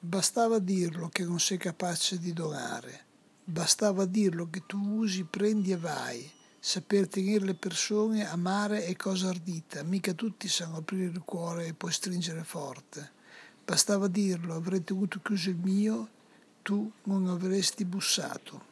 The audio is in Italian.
Bastava dirlo che non sei capace di donare. Bastava dirlo che tu usi, prendi e vai. Saper tenere le persone, amare è cosa ardita. Mica tutti sanno aprire il cuore e poi stringere forte. Bastava dirlo, avrei tenuto chiuso il mio, tu non avresti bussato.